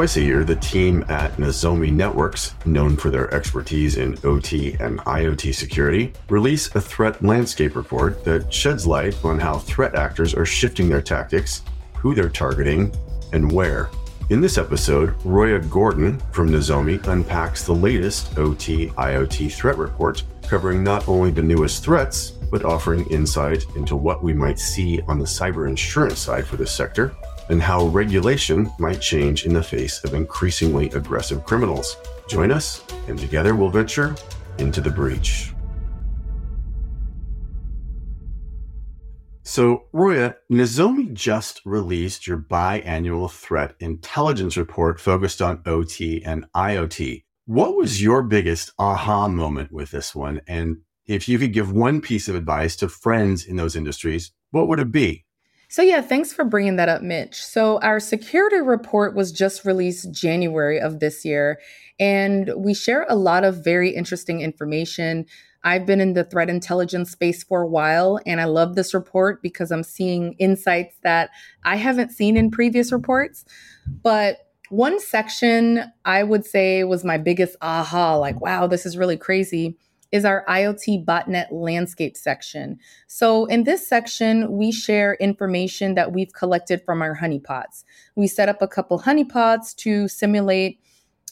twice a year, the team at Nozomi Networks, known for their expertise in OT and IoT security, release a threat landscape report that sheds light on how threat actors are shifting their tactics, who they're targeting, and where. In this episode, Roya Gordon from Nozomi unpacks the latest OT IoT threat report, covering not only the newest threats, but offering insight into what we might see on the cyber insurance side for this sector and how regulation might change in the face of increasingly aggressive criminals. Join us, and together we'll venture into the breach. So, Roya, Nozomi just released your biannual threat intelligence report focused on OT and IoT. What was your biggest aha moment with this one? And if you could give one piece of advice to friends in those industries, what would it be? So, yeah, thanks for bringing that up, Mitch. So, our security report was just released January of this year, and we share a lot of very interesting information. I've been in the threat intelligence space for a while, and I love this report because I'm seeing insights that I haven't seen in previous reports. But one section I would say was my biggest aha like, wow, this is really crazy is our IoT botnet landscape section. So, in this section, we share information that we've collected from our honeypots. We set up a couple honeypots to simulate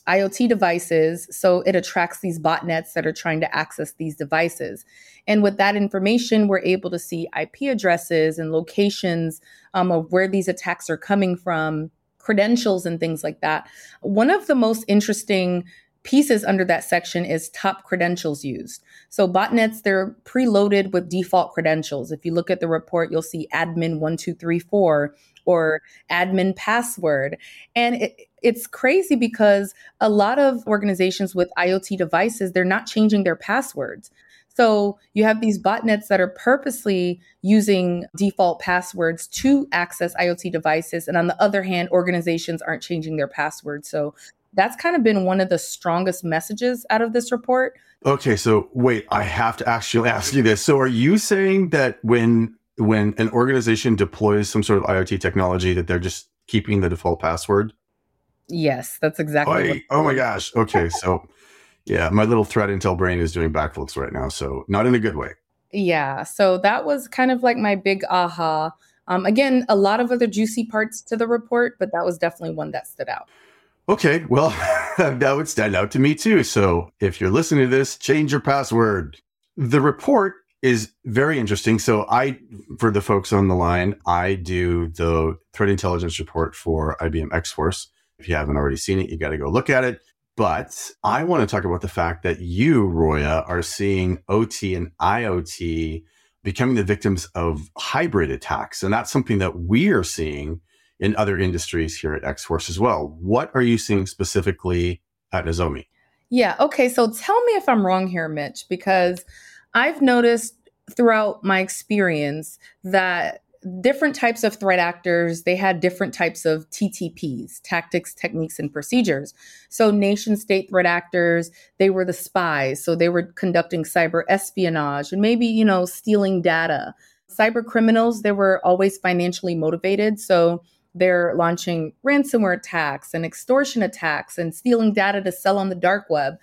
IoT devices so it attracts these botnets that are trying to access these devices. And with that information, we're able to see IP addresses and locations um, of where these attacks are coming from, credentials, and things like that. One of the most interesting pieces under that section is top credentials used. So botnets, they're preloaded with default credentials. If you look at the report, you'll see admin 1234 or admin password. And it, it's crazy because a lot of organizations with IoT devices, they're not changing their passwords. So you have these botnets that are purposely using default passwords to access IoT devices. And on the other hand, organizations aren't changing their passwords. So that's kind of been one of the strongest messages out of this report. Okay, so wait, I have to actually ask you this. So are you saying that when when an organization deploys some sort of IoT technology that they're just keeping the default password? Yes, that's exactly. oh my gosh. Okay, so yeah, my little threat intel brain is doing backflips right now, so not in a good way. Yeah, so that was kind of like my big aha. Um, again, a lot of other juicy parts to the report, but that was definitely one that stood out. Okay, well, that would stand out to me too. So if you're listening to this, change your password. The report is very interesting. So I, for the folks on the line, I do the threat intelligence report for IBM X Force. If you haven't already seen it, you got to go look at it. But I want to talk about the fact that you, Roya, are seeing OT and IoT becoming the victims of hybrid attacks. And that's something that we are seeing in other industries here at X Force as well. What are you seeing specifically at Nozomi? Yeah. Okay. So tell me if I'm wrong here, Mitch, because I've noticed throughout my experience that different types of threat actors they had different types of ttps tactics techniques and procedures so nation state threat actors they were the spies so they were conducting cyber espionage and maybe you know stealing data cyber criminals they were always financially motivated so they're launching ransomware attacks and extortion attacks and stealing data to sell on the dark web.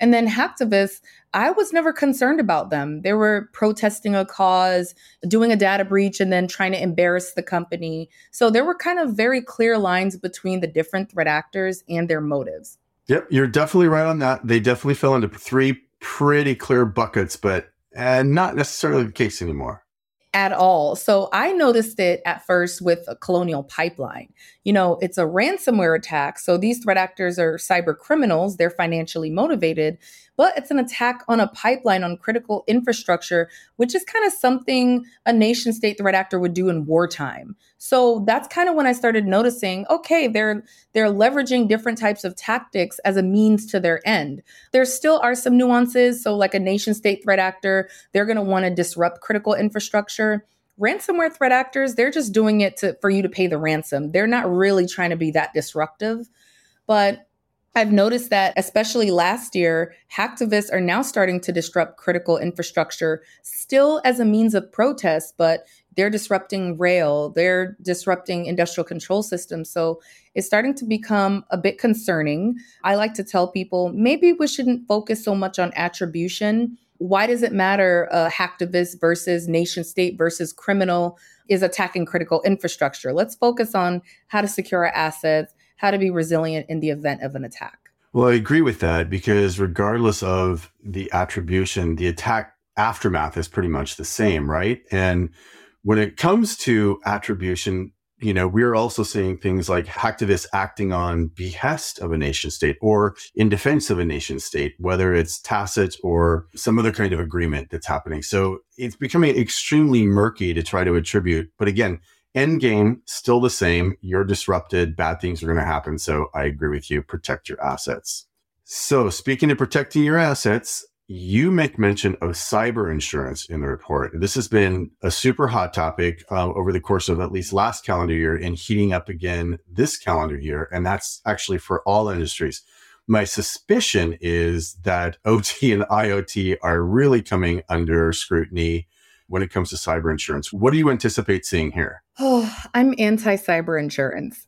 And then hacktivists, I was never concerned about them. They were protesting a cause, doing a data breach, and then trying to embarrass the company. So there were kind of very clear lines between the different threat actors and their motives. Yep, you're definitely right on that. They definitely fell into three pretty clear buckets, but uh, not necessarily the case anymore at all. So I noticed it at first with a colonial pipeline. You know, it's a ransomware attack. So these threat actors are cyber criminals, they're financially motivated, but it's an attack on a pipeline on critical infrastructure, which is kind of something a nation state threat actor would do in wartime. So that's kind of when I started noticing, okay, they're they're leveraging different types of tactics as a means to their end. There still are some nuances. So like a nation state threat actor, they're going to want to disrupt critical infrastructure ransomware threat actors they're just doing it to for you to pay the ransom they're not really trying to be that disruptive but I've noticed that, especially last year, hacktivists are now starting to disrupt critical infrastructure, still as a means of protest, but they're disrupting rail, they're disrupting industrial control systems. So it's starting to become a bit concerning. I like to tell people maybe we shouldn't focus so much on attribution. Why does it matter a hacktivist versus nation state versus criminal is attacking critical infrastructure? Let's focus on how to secure our assets, how to be resilient in the event of an attack. Well, I agree with that because regardless of the attribution, the attack aftermath is pretty much the same, right? And when it comes to attribution, you know, we're also seeing things like hacktivists acting on behest of a nation state or in defense of a nation state, whether it's tacit or some other kind of agreement that's happening. So it's becoming extremely murky to try to attribute. But again, end game still the same. You're disrupted, bad things are going to happen. So I agree with you. Protect your assets. So speaking of protecting your assets, you make mention of cyber insurance in the report. This has been a super hot topic uh, over the course of at least last calendar year and heating up again this calendar year. And that's actually for all industries. My suspicion is that OT and IoT are really coming under scrutiny when it comes to cyber insurance. What do you anticipate seeing here? Oh, I'm anti cyber insurance.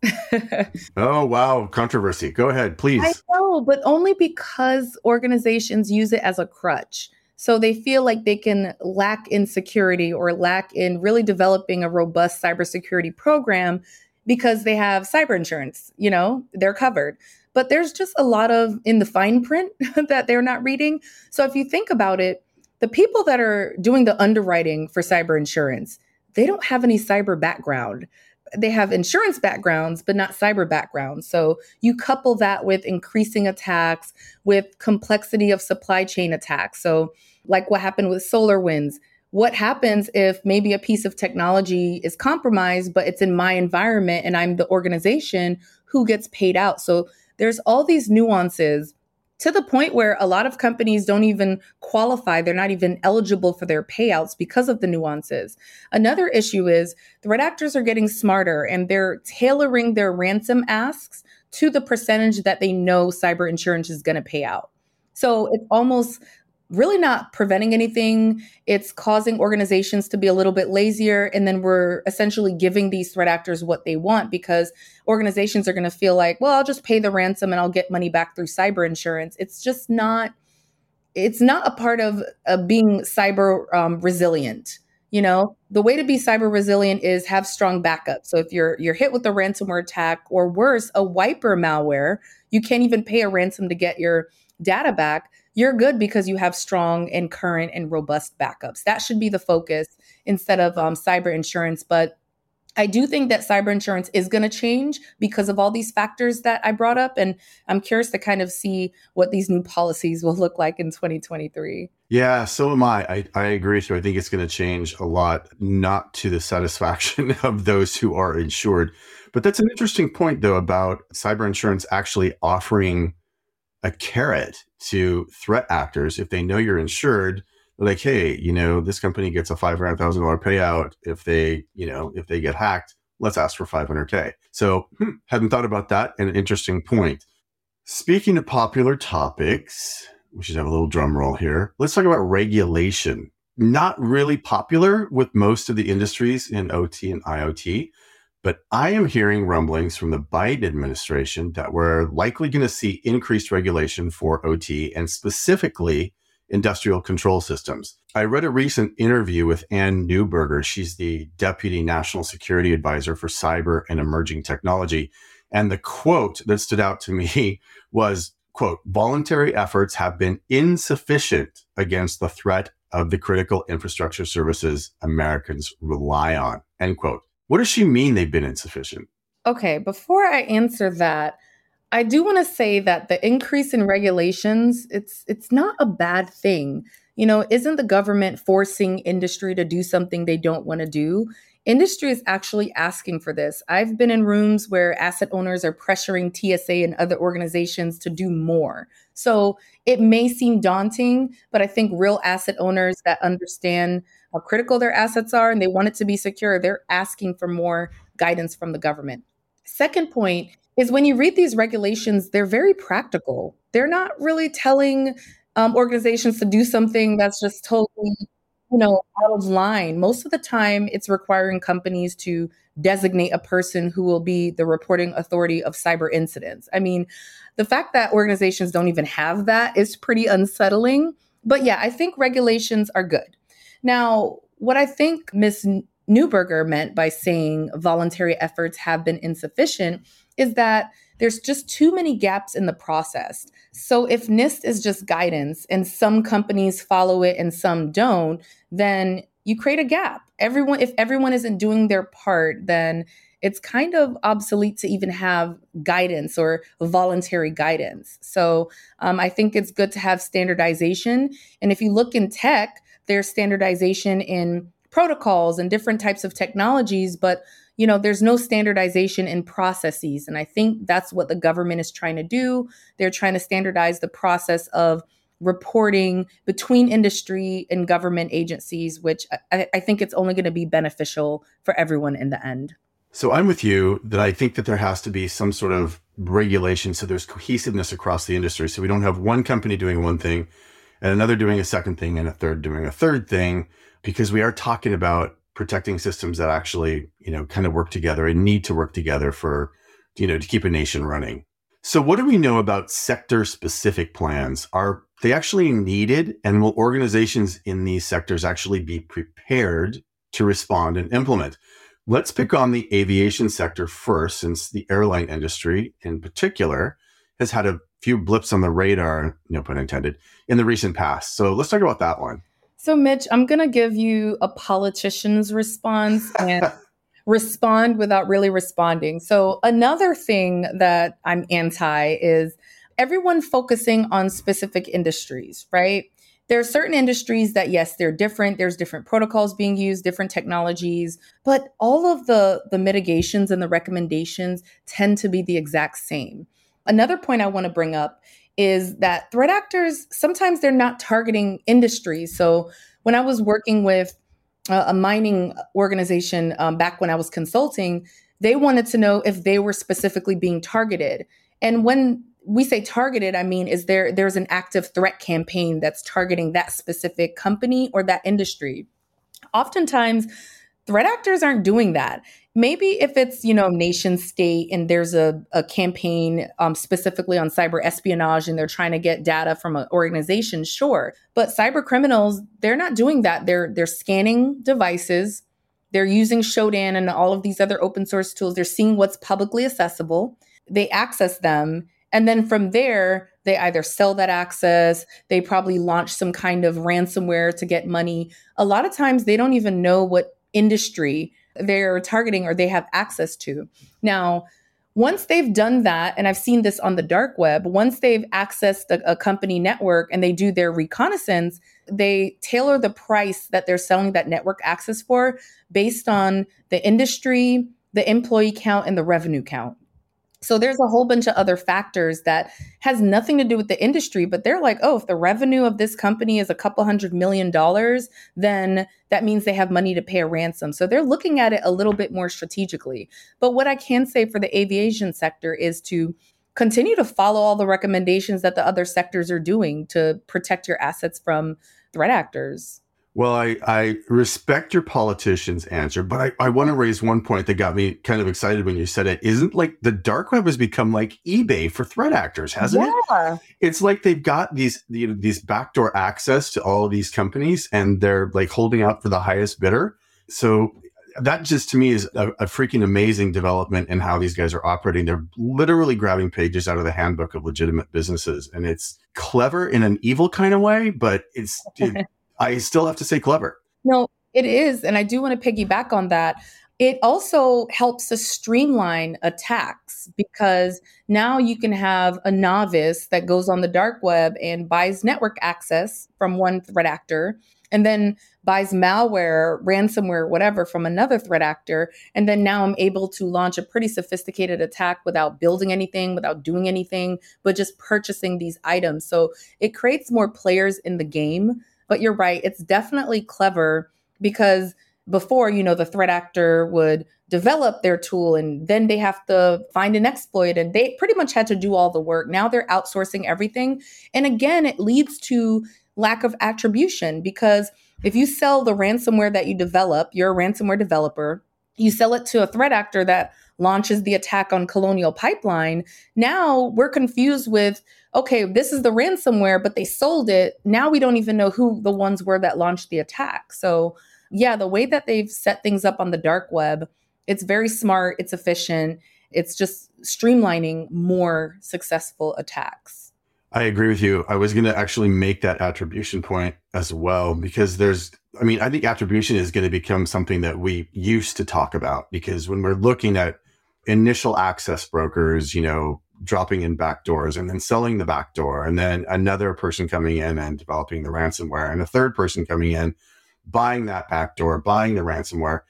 oh, wow. Controversy. Go ahead, please. I know, but only because organizations use it as a crutch. So they feel like they can lack in security or lack in really developing a robust cybersecurity program because they have cyber insurance. You know, they're covered. But there's just a lot of in the fine print that they're not reading. So if you think about it, the people that are doing the underwriting for cyber insurance, they don't have any cyber background. They have insurance backgrounds, but not cyber backgrounds. So you couple that with increasing attacks, with complexity of supply chain attacks. So, like what happened with SolarWinds, what happens if maybe a piece of technology is compromised, but it's in my environment and I'm the organization who gets paid out? So, there's all these nuances to the point where a lot of companies don't even qualify. They're not even eligible for their payouts because of the nuances. Another issue is threat actors are getting smarter and they're tailoring their ransom asks to the percentage that they know cyber insurance is going to pay out. So it's almost really not preventing anything. It's causing organizations to be a little bit lazier. And then we're essentially giving these threat actors what they want because organizations are going to feel like, well, I'll just pay the ransom and I'll get money back through cyber insurance. It's just not. It's not a part of uh, being cyber um, resilient. You know, the way to be cyber resilient is have strong backup. So if you're you're hit with a ransomware attack or worse, a wiper malware, you can't even pay a ransom to get your data back you're good because you have strong and current and robust backups. That should be the focus instead of um, cyber insurance. But I do think that cyber insurance is going to change because of all these factors that I brought up. And I'm curious to kind of see what these new policies will look like in 2023. Yeah, so am I. I, I agree with you. I think it's going to change a lot, not to the satisfaction of those who are insured. But that's an interesting point, though, about cyber insurance actually offering a carrot to threat actors if they know you're insured. Like hey you know this company gets a $500000 payout if they you know if they get hacked. Let's ask for 500k so hmm, hadn't thought about that. An interesting point. Speaking of popular topics we should have a little drum roll here. Let's talk about regulation. Not really popular with most of the industries in ot and iot but I am hearing rumblings from the Biden administration that we're likely going to see increased regulation for OT and specifically industrial control systems. I read a recent interview with Anne Neuberger. She's the Deputy National Security Advisor for Cyber and Emerging Technology. And the quote that stood out to me was, quote, voluntary efforts have been insufficient against the threat of the critical infrastructure services Americans rely on, end quote. What does she mean they've been insufficient? Okay, before I answer that, I do want to say that the increase in regulations, it's it's not a bad thing. You know, isn't the government forcing industry to do something they don't want to do? Industry is actually asking for this. I've been in rooms where asset owners are pressuring TSA and other organizations to do more. So it may seem daunting, but I think real asset owners that understand how critical their assets are and they want it to be secure, they're asking for more guidance from the government. Second point is when you read these regulations, they're very practical. They're not really telling um, organizations to do something that's just totally you know, out of line. Most of the time, it's requiring companies to designate a person who will be the reporting authority of cyber incidents. I mean, the fact that organizations don't even have that is pretty unsettling. But yeah, I think regulations are good. Now, what I think Ms. Neuberger meant by saying voluntary efforts have been insufficient is that there's just too many gaps in the process. So if NIST is just guidance and some companies follow it and some don't, then you create a gap. Everyone if everyone isn't doing their part, then it's kind of obsolete to even have guidance or voluntary guidance. So um, I think it's good to have standardization. And if you look in tech, there's standardization in protocols and different types of technologies, but you know, there's no standardization in processes. And I think that's what the government is trying to do. They're trying to standardize the process of reporting between industry and government agencies, which I, I think it's only going to be beneficial for everyone in the end. So I'm with you that I think that there has to be some sort of regulation so there's cohesiveness across the industry. So we don't have one company doing one thing and another doing a second thing and a third doing a third thing because we are talking about protecting systems that actually, you know, kind of work together and need to work together for, you know, to keep a nation running. So what do we know about sector specific plans? Are they actually needed and will organizations in these sectors actually be prepared to respond and implement? Let's pick on the aviation sector first, since the airline industry in particular has had a few blips on the radar, no pun intended, in the recent past. So let's talk about that one. So, Mitch, I'm going to give you a politician's response and respond without really responding. So, another thing that I'm anti is everyone focusing on specific industries, right? There are certain industries that, yes, they're different. There's different protocols being used, different technologies, but all of the, the mitigations and the recommendations tend to be the exact same. Another point I want to bring up is that threat actors sometimes they're not targeting industries. So when I was working with a, mining organization um, back when I was consulting, they wanted to know if they were specifically being targeted. And when we say targeted, I mean, is there there's an active threat campaign that's targeting that specific company or that industry? Oftentimes, threat actors aren't doing that. Maybe if it's you know nation state and there's a, a campaign um, specifically on cyber espionage and they're trying to get data from an organization sure. But cyber criminals they're not doing that. They're they're scanning devices. They're using shodan and all of these other open source tools. They're seeing what's publicly accessible. They access them. And then from there they either sell that access. They probably launch some kind of ransomware to get money. A lot of times they don't even know what industry they're targeting or they have access to. Now, once they've done that, and I've seen this on the dark web, once they've accessed a, a, company network and they do their reconnaissance, they tailor the price that they're selling that network access for based on the industry, the employee count, and the revenue count. So there's a whole bunch of other factors that has nothing to do with the industry, but they're like, oh, if the revenue of this company is a couple hundred million dollars, then that means they have money to pay a ransom. So they're looking at it a little bit more strategically. But what I can say for the aviation sector is to continue to follow all the recommendations that the other sectors are doing to protect your assets from threat actors. Well, I, I respect your politician's answer, but I, I want to raise one point that got me kind of excited when you said it. Isn't like the dark web has become like eBay for threat actors, hasn't yeah. it? It's like they've got these you know, these backdoor access to all of these companies, and they're like holding out for the highest bidder. So that just to me is a, a freaking amazing development in how these guys are operating. They're literally grabbing pages out of the handbook of legitimate businesses, and it's clever in an evil kind of way, but it's. It, I still have to say clever. No, it is. And I do want to piggyback on that. It also helps to streamline attacks because now you can have a novice that goes on the dark web and buys network access from one threat actor and then buys malware, ransomware, whatever from another threat actor. And then now I'm able to launch a pretty sophisticated attack without building anything, without doing anything, but just purchasing these items. So it creates more players in the game but you're right, it's definitely clever because before, you know, the threat actor would develop their tool and then they have to find an exploit and they pretty much had to do all the work. Now they're outsourcing everything. And again, it leads to lack of attribution because If you sell the ransomware that you develop, you're a ransomware developer, you sell it to a threat actor that launches the attack on Colonial Pipeline. Now we're confused with, okay, this is the ransomware, but they sold it. Now we don't even know who the ones were that launched the attack. So, yeah, the way that they've set things up on the dark web, it's very smart, it's efficient, it's just streamlining more successful attacks. I agree with you. I was going to actually make that attribution point as well because there's, I mean, I think attribution is going to become something that we used to talk about because when we're looking at initial access brokers, you know, dropping in backdoors and then selling the backdoor, and then another person coming in and developing the ransomware, and a third person coming in, buying that backdoor, buying the ransomware.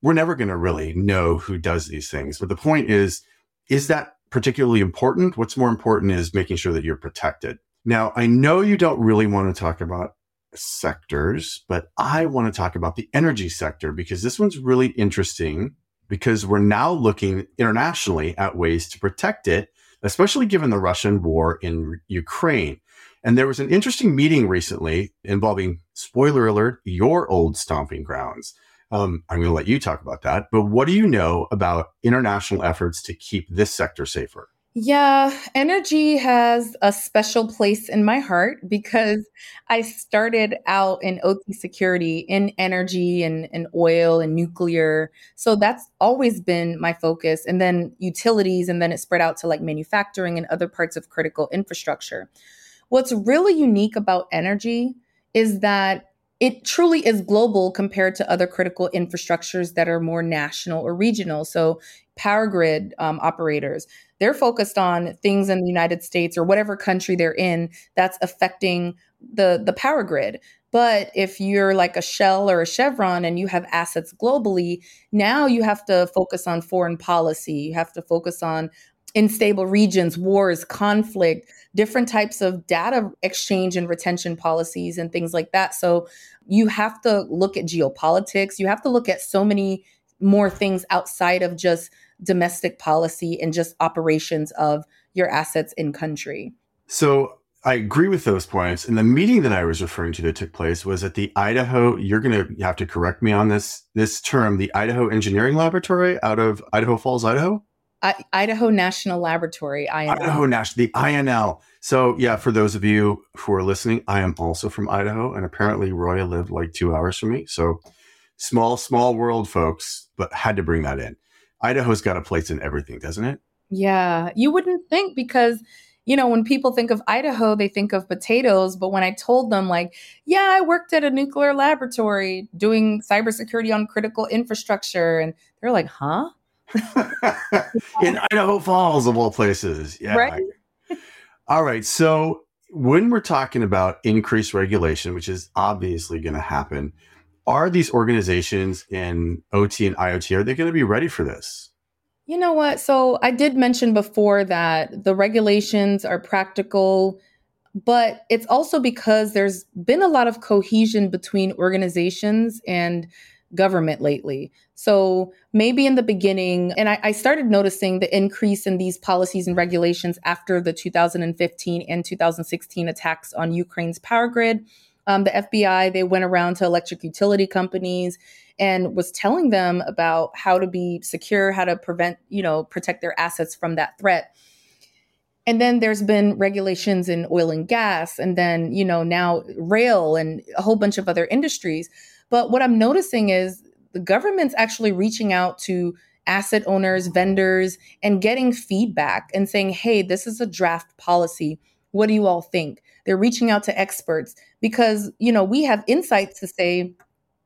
We're never going to really know who does these things. But the point is, is that particularly important? What's more important is making sure that you're protected. Now, I know you don't really want to talk about sectors, but I want to talk about the energy sector because this one's really interesting because we're now looking internationally at ways to protect it, especially given the Russian war in Ukraine. And there was an interesting meeting recently involving, spoiler alert, your old stomping grounds. Um, I'm going to let you talk about that. But what do you know about international efforts to keep this sector safer? Yeah, energy has a special place in my heart because I started out in OT security in energy and, and oil and nuclear. So that's always been my focus. And then utilities, and then it spread out to like manufacturing and other parts of critical infrastructure. What's really unique about energy is that it truly is global compared to other critical infrastructures that are more national or regional. So, power grid um, operators, they're focused on things in the United States or whatever country they're in that's affecting the the power grid. But if you're like a Shell or a Chevron and you have assets globally, now you have to focus on foreign policy. You have to focus on unstable regions, wars, conflict, different types of data exchange and retention policies and things like that. So you have to look at geopolitics. You have to look at so many more things outside of just domestic policy and just operations of your assets in country. So I agree with those points. And the meeting that I was referring to that took place was at the Idaho, you're going to have to correct me on this, this term, the Idaho Engineering Laboratory out of Idaho Falls, Idaho? I, Idaho National Laboratory, INL. Idaho National, the INL. So yeah, for those of you who are listening, I am also from Idaho and apparently Roya lived like two hours from me. So small, small world folks, but had to bring that in. Idaho's got a place in everything, doesn't it? Yeah, you wouldn't think because you know, when people think of Idaho, they think of potatoes. But when I told them, like, yeah, I worked at a nuclear laboratory doing cybersecurity on critical infrastructure, and they're like, huh? in Idaho Falls, of all places. Yeah. Right. all right. So when we're talking about increased regulation, which is obviously going to happen, are these organizations in OT and IoT, are they going to be ready for this? You know what? So I did mention before that the regulations are practical, but it's also because there's been a lot of cohesion between organizations and government lately. So maybe in the beginning, and I, I, started noticing the increase in these policies and regulations after the 2015 and 2016 attacks on Ukraine's power grid um, the FBI, they went around to electric utility companies and was telling them about how to be secure, how to prevent, you know, protect their assets from that threat. And then there's been regulations in oil and gas, and then, you know, now rail and a whole bunch of other industries. But what I'm noticing is the government's actually reaching out to asset owners, vendors, and getting feedback and saying, hey, this is a draft policy. What do you all think? They're reaching out to experts because, you know, we have insights to say,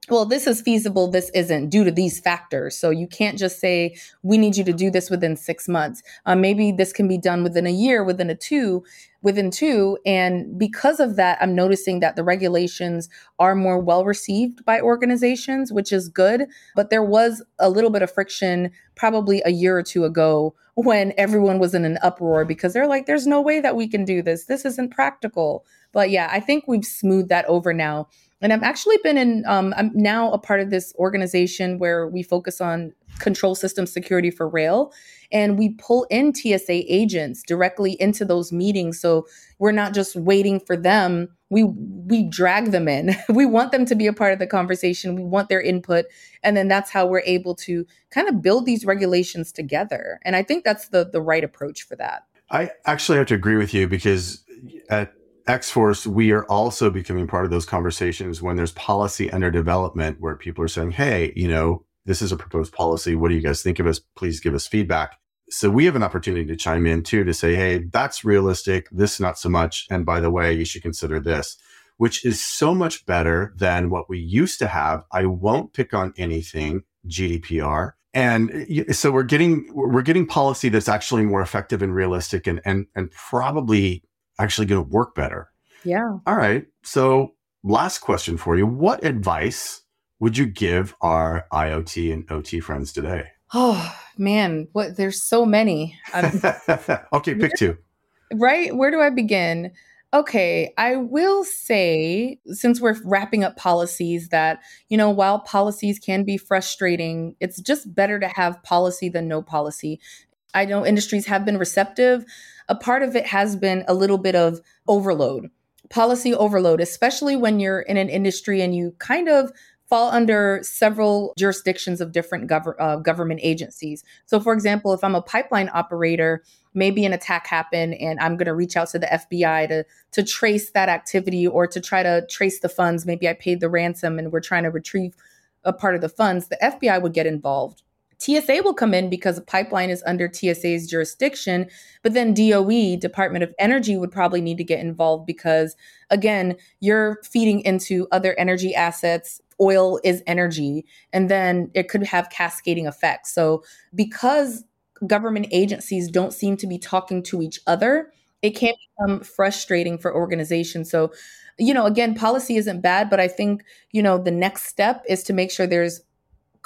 well, this is feasible, this isn't due to these factors. So you can't just say, we need you to do this within six months. Uh, maybe this can be done within a year, within a two, within two. And because of that, I'm noticing that the regulations are more well received by organizations, which is good. But there was a little bit of friction probably a year or two ago when everyone was in an uproar because they're like, there's no way that we can do this. This isn't practical. But yeah, I think we've smoothed that over now. And I've actually been in, um, I'm now a part of this organization where we focus on control system security for rail. And we pull in TSA agents directly into those meetings. So we're not just waiting for them. We we drag them in. we want them to be a part of the conversation. We want their input. And then that's how we're able to kind of build these regulations together. And I think that's the the right approach for that. I actually have to agree with you because at X Force, we are also becoming part of those conversations when there's policy under development where people are saying, hey, you know, this is a proposed policy. What do you guys think of us? Please give us feedback. So we have an opportunity to chime in too to say, hey, that's realistic. This not so much. And by the way, you should consider this, which is so much better than what we used to have. I won't pick on anything GDPR. And so we're getting we're getting policy that's actually more effective and realistic and and and probably actually going to work better. Yeah. All right. So, last question for you. What advice would you give our IoT and OT friends today? Oh, man, what there's so many. okay, pick two. Right? Where do I begin? Okay, I will say, since we're wrapping up policies, that, you know, while policies can be frustrating, it's just better to have policy than no policy. I know industries have been receptive a part of it has been a little bit of overload, policy overload, especially when you're in an industry and you kind of fall under several jurisdictions of different gov- uh, government agencies. So, for example, if I'm a pipeline operator, maybe an attack happened and I'm going to reach out to the FBI to to trace that activity or to try to trace the funds. Maybe I paid the ransom and we're trying to retrieve a part of the funds. The FBI would get involved. TSA will come in because a pipeline is under TSA's jurisdiction, but then DOE, Department of Energy, would probably need to get involved because, again, you're feeding into other energy assets. Oil is energy, and then it could have cascading effects. So, because government agencies don't seem to be talking to each other, it can become frustrating for organizations. So, you know, again, policy isn't bad, but I think, you know, the next step is to make sure there's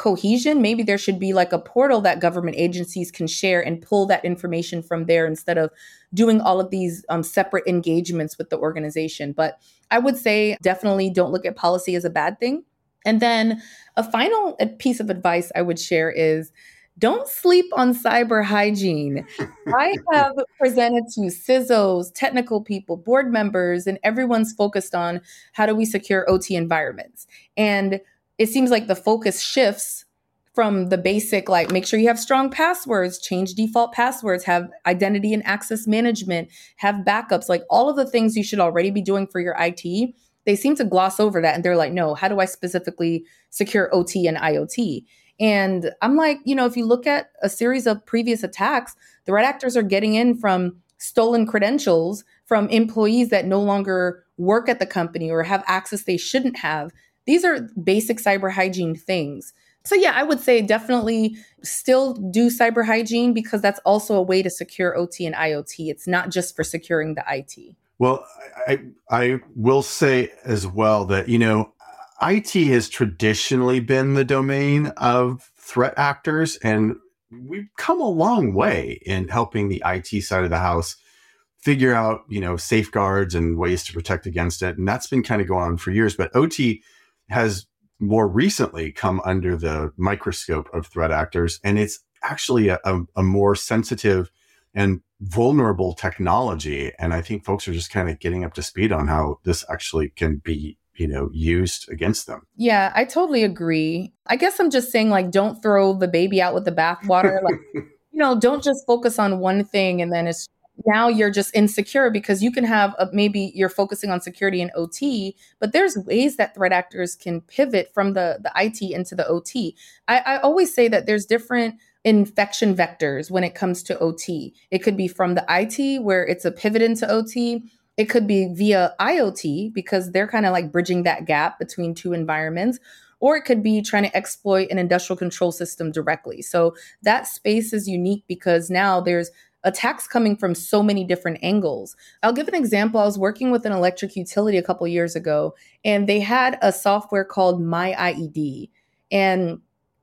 cohesion, maybe there should be like a portal that government agencies can share and pull that information from there instead of doing all of these um, separate engagements with the organization. But I would say definitely don't look at policy as a bad thing. And then a final piece of advice I would share is don't sleep on cyber hygiene. I have presented to CISOs, technical people, board members, and everyone's focused on how do we secure OT environments. And it seems like the focus shifts from the basic like make sure you have strong passwords change default passwords have identity and access management have backups like all of the things you should already be doing for your IT they seem to gloss over that and they're like no how do I specifically secure OT and IoT and I'm like you know if you look at a series of previous attacks the threat actors are getting in from stolen credentials from employees that no longer work at the company or have access they shouldn't have these are basic cyber hygiene things. So, yeah, I would say definitely still do cyber hygiene because that's also a way to secure OT and IoT. It's not just for securing the IT. Well, I, I will say as well that, you know, IT has traditionally been the domain of threat actors, and we've come a long way in helping the IT side of the house figure out, you know, safeguards and ways to protect against it. And that's been kind of going on for years. But OT has more recently come under the microscope of threat actors. And it's actually a, a, a more sensitive and vulnerable technology. And I think folks are just kind of getting up to speed on how this actually can be you know used against them yeah i totally agree i guess i'm just saying like don't throw the baby out with the bathwater like you know don't just focus on one thing and then it's now you're just insecure because you can have a, maybe you're focusing on security and OT, but there's ways that threat actors can pivot from the the IT into the OT. I, I always say that there's different infection vectors when it comes to OT. It could be from the IT where it's a pivot into OT. It could be via IoT because they're kind of like bridging that gap between two environments or it could be trying to exploit an industrial control system directly. So that space is unique because now there's attacks coming from so many different angles. I'll give an example. I was working with an electric utility a couple years ago, and they had a software called My MyIED, and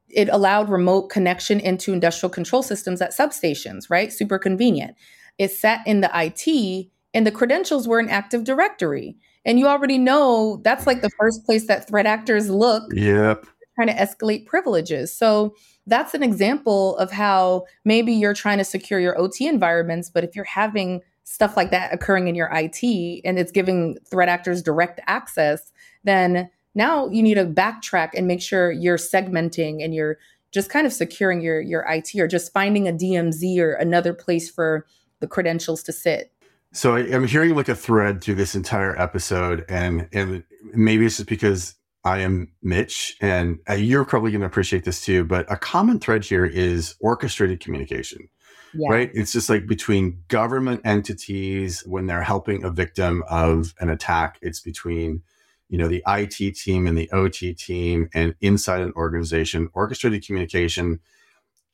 it allowed remote connection into industrial control systems at substations, right? Super convenient. It sat in the IT, and the credentials were an Active Directory. And you already know that's like the first place that threat actors look. Yep. Trying to escalate privileges. So that's an example of how maybe you're trying to secure your OT environments, but if you're having stuff like that occurring in your IT and it's giving threat actors direct access, then now you need to backtrack and make sure you're segmenting and you're just kind of securing your your IT or just finding a DMZ or another place for the credentials to sit. So I, am hearing like a thread through this entire episode, and and maybe it's just because I am Mitch, and uh, you're probably going to appreciate this too. But a common thread here is orchestrated communication. Yeah. Right. It's just like between government entities when they're helping a victim of an attack, it's between you know the IT team and the OT team and inside an organization orchestrated communication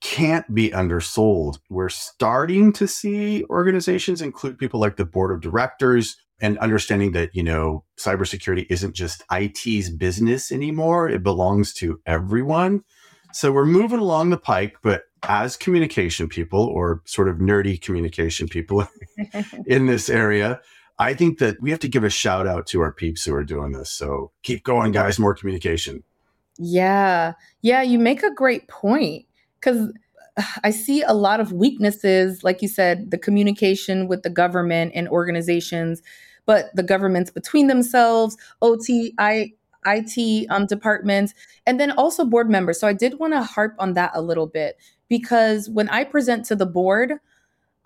can't be undersold. We're starting to see organizations include people like the board of directors and understanding that, you know, cybersecurity isn't just IT's business anymore. It belongs to everyone. So we're moving along the pike, but as communication people or sort of nerdy communication people in this area, I think that we have to give a shout out to our peeps who are doing this. So keep going, guys, more communication. Yeah. Yeah. You make a great point because I see a lot of weaknesses, like you said, the communication with the government and organizations, but the governments between themselves, OT, I, IT um, departments, and then also board members. So I did want to harp on that a little bit because when I present to the board,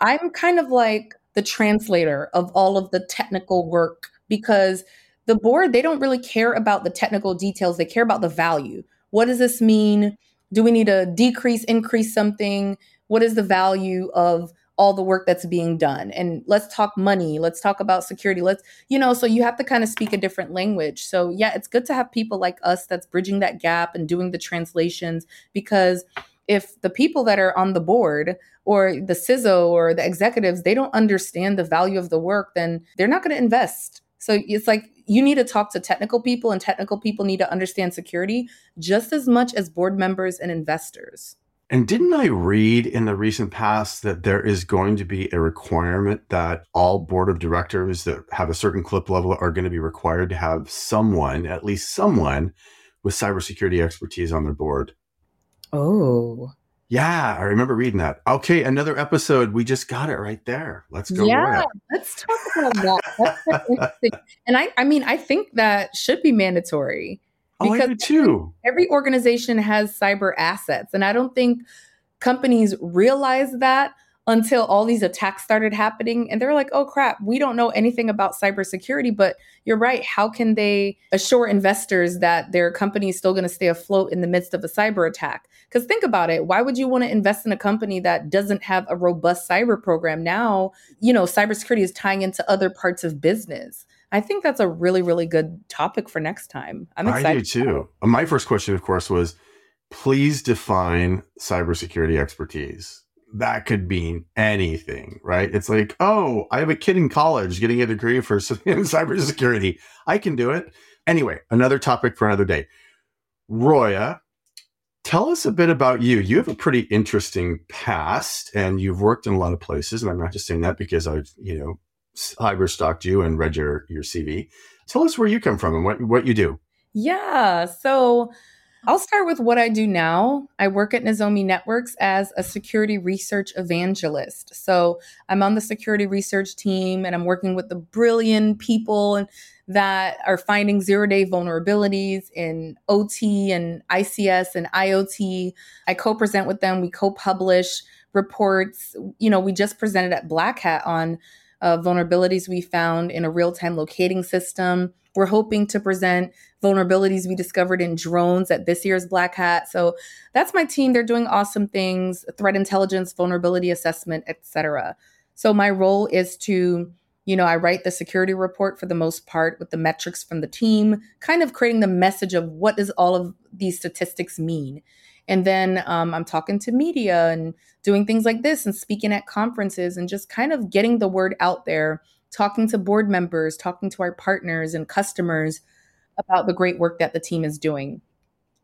I'm kind of like the translator of all of the technical work because the board, they don't really care about the technical details, they care about the value. What does this mean? Do we need to decrease, increase something? What is the value of all the work that's being done? And let's talk money. Let's talk about security. Let's, you know, so you have to kind of speak a different language. So, yeah, it's good to have people like us that's bridging that gap and doing the translations because if the people that are on the board or the CISO or the executives, they don't understand the value of the work, then they're not going to invest. So it's like you need to talk to technical people, and technical people need to understand security just as much as board members and investors. And didn't I read in the recent past that there is going to be a requirement that all board of directors that have a certain clip level are going to be required to have someone, at least someone, with cybersecurity expertise on their board? Oh. Yeah, I remember reading that. Okay, another episode. We just got it right there. Let's go. Yeah, let's talk about that. That's interesting. And I, I mean, I think that should be mandatory because oh, I do too. Every organization has cyber assets, and I don't think companies realize that until all these attacks started happening. And they're like, oh crap, we don't know anything about cybersecurity. But you're right. How can they assure investors that their company is still going to stay afloat in the midst of a cyber attack? Because think about it. Why would you want to invest in a company that doesn't have a robust cyber program? Now, you know, cybersecurity is tying into other parts of business. I think that's a really, really good topic for next time. I'm excited. I do too. Uh, my first question, of course, was please define cybersecurity expertise that could mean anything, right? It's like, oh, I have a kid in college getting a degree for in cybersecurity. I can do it. Anyway, another topic for another day. Roya, tell us a bit about you. You have a pretty interesting past and you've worked in a lot of places. And I'm not just saying that because I've, you know, cyber stalked you and read your, your CV. Tell us where you come from and what, what you do. Yeah. So I'll start with what I do now. I work at Nozomi Networks as a security research evangelist. So I'm on the security research team and I'm working with the brilliant people that are finding zero day vulnerabilities in OT and ICS and IoT. I co present with them, we co publish reports. You know, we just presented at Black Hat on uh, vulnerabilities we found in a real time locating system. We're hoping to present vulnerabilities we discovered in drones at this year's Black Hat. So that's my team. They're doing awesome things, threat intelligence, vulnerability assessment, etc. So my role is to you know, I write the security report for the most part with the metrics from the team, kind of creating the message of what does all of these statistics mean. And then um, I'm talking to media and doing things like this and speaking at conferences and just kind of getting the word out there talking to board members, talking to our partners and customers about the great work that the team is doing.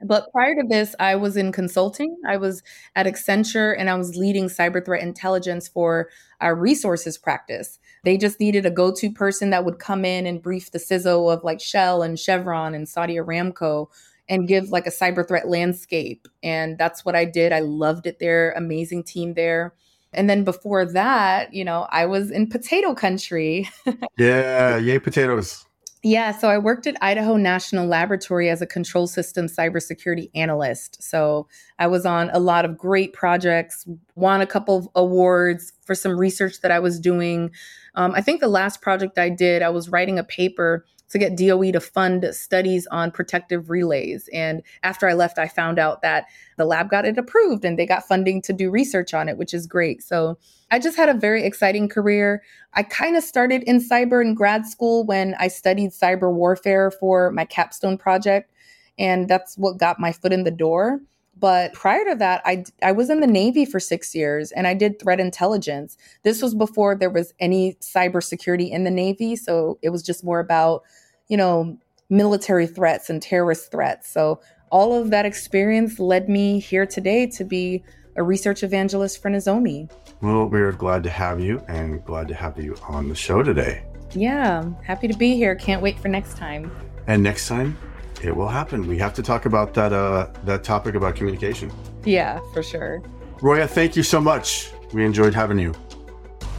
But prior to this, I was in consulting. I was at Accenture and I was leading cyber threat intelligence for our resources practice. They just needed a go to person that would come in and brief the CISO of like Shell and Chevron and Saudi Aramco and give like a cyber threat landscape. And that's what I did. I loved it there. Amazing team there. And then before that, you know, I was in potato country. yeah, yay potatoes. Yeah, so I worked at Idaho National Laboratory as a control system cybersecurity analyst. So I was on a lot of great projects, won a couple of awards for some research that I was doing. Um, I think the last project I did, I was writing a paper to get DOE to fund studies on protective relays. And after I left, I found out that the lab got it approved and they got funding to do research on it, which is great. So I just had a very exciting career. I kind of started in cyber in grad school when I studied cyber warfare for my capstone project. And that's what got my foot in the door. But prior to that, I, I was in the Navy for six years and I did threat intelligence. This was before there was any cybersecurity in the Navy. So it was just more about, you know, military threats and terrorist threats. So all of that experience led me here today to be a research evangelist for Nozomi. Well, we're glad to have you and glad to have you on the show today. Yeah, happy to be here. Can't wait for next time. And next time, it will happen. We have to talk about that uh, that topic about communication. Yeah, for sure. Roya, thank you so much. We enjoyed having you.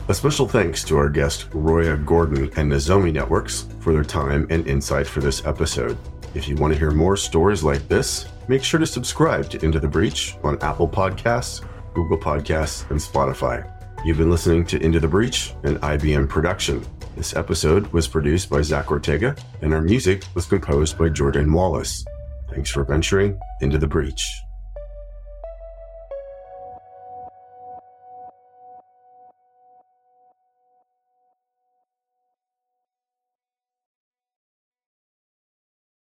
A special thanks to our guest Roya Gordon and Nozomi Networks for their time and insight for this episode. If you want to hear more stories like this, make sure to subscribe to Into the Breach on Apple Podcasts, Google Podcasts, and Spotify. You've been listening to Into the Breach, an IBM production. This episode was produced by Zach Ortega, and our music was composed by Jordan Wallace. Thanks for venturing into the breach.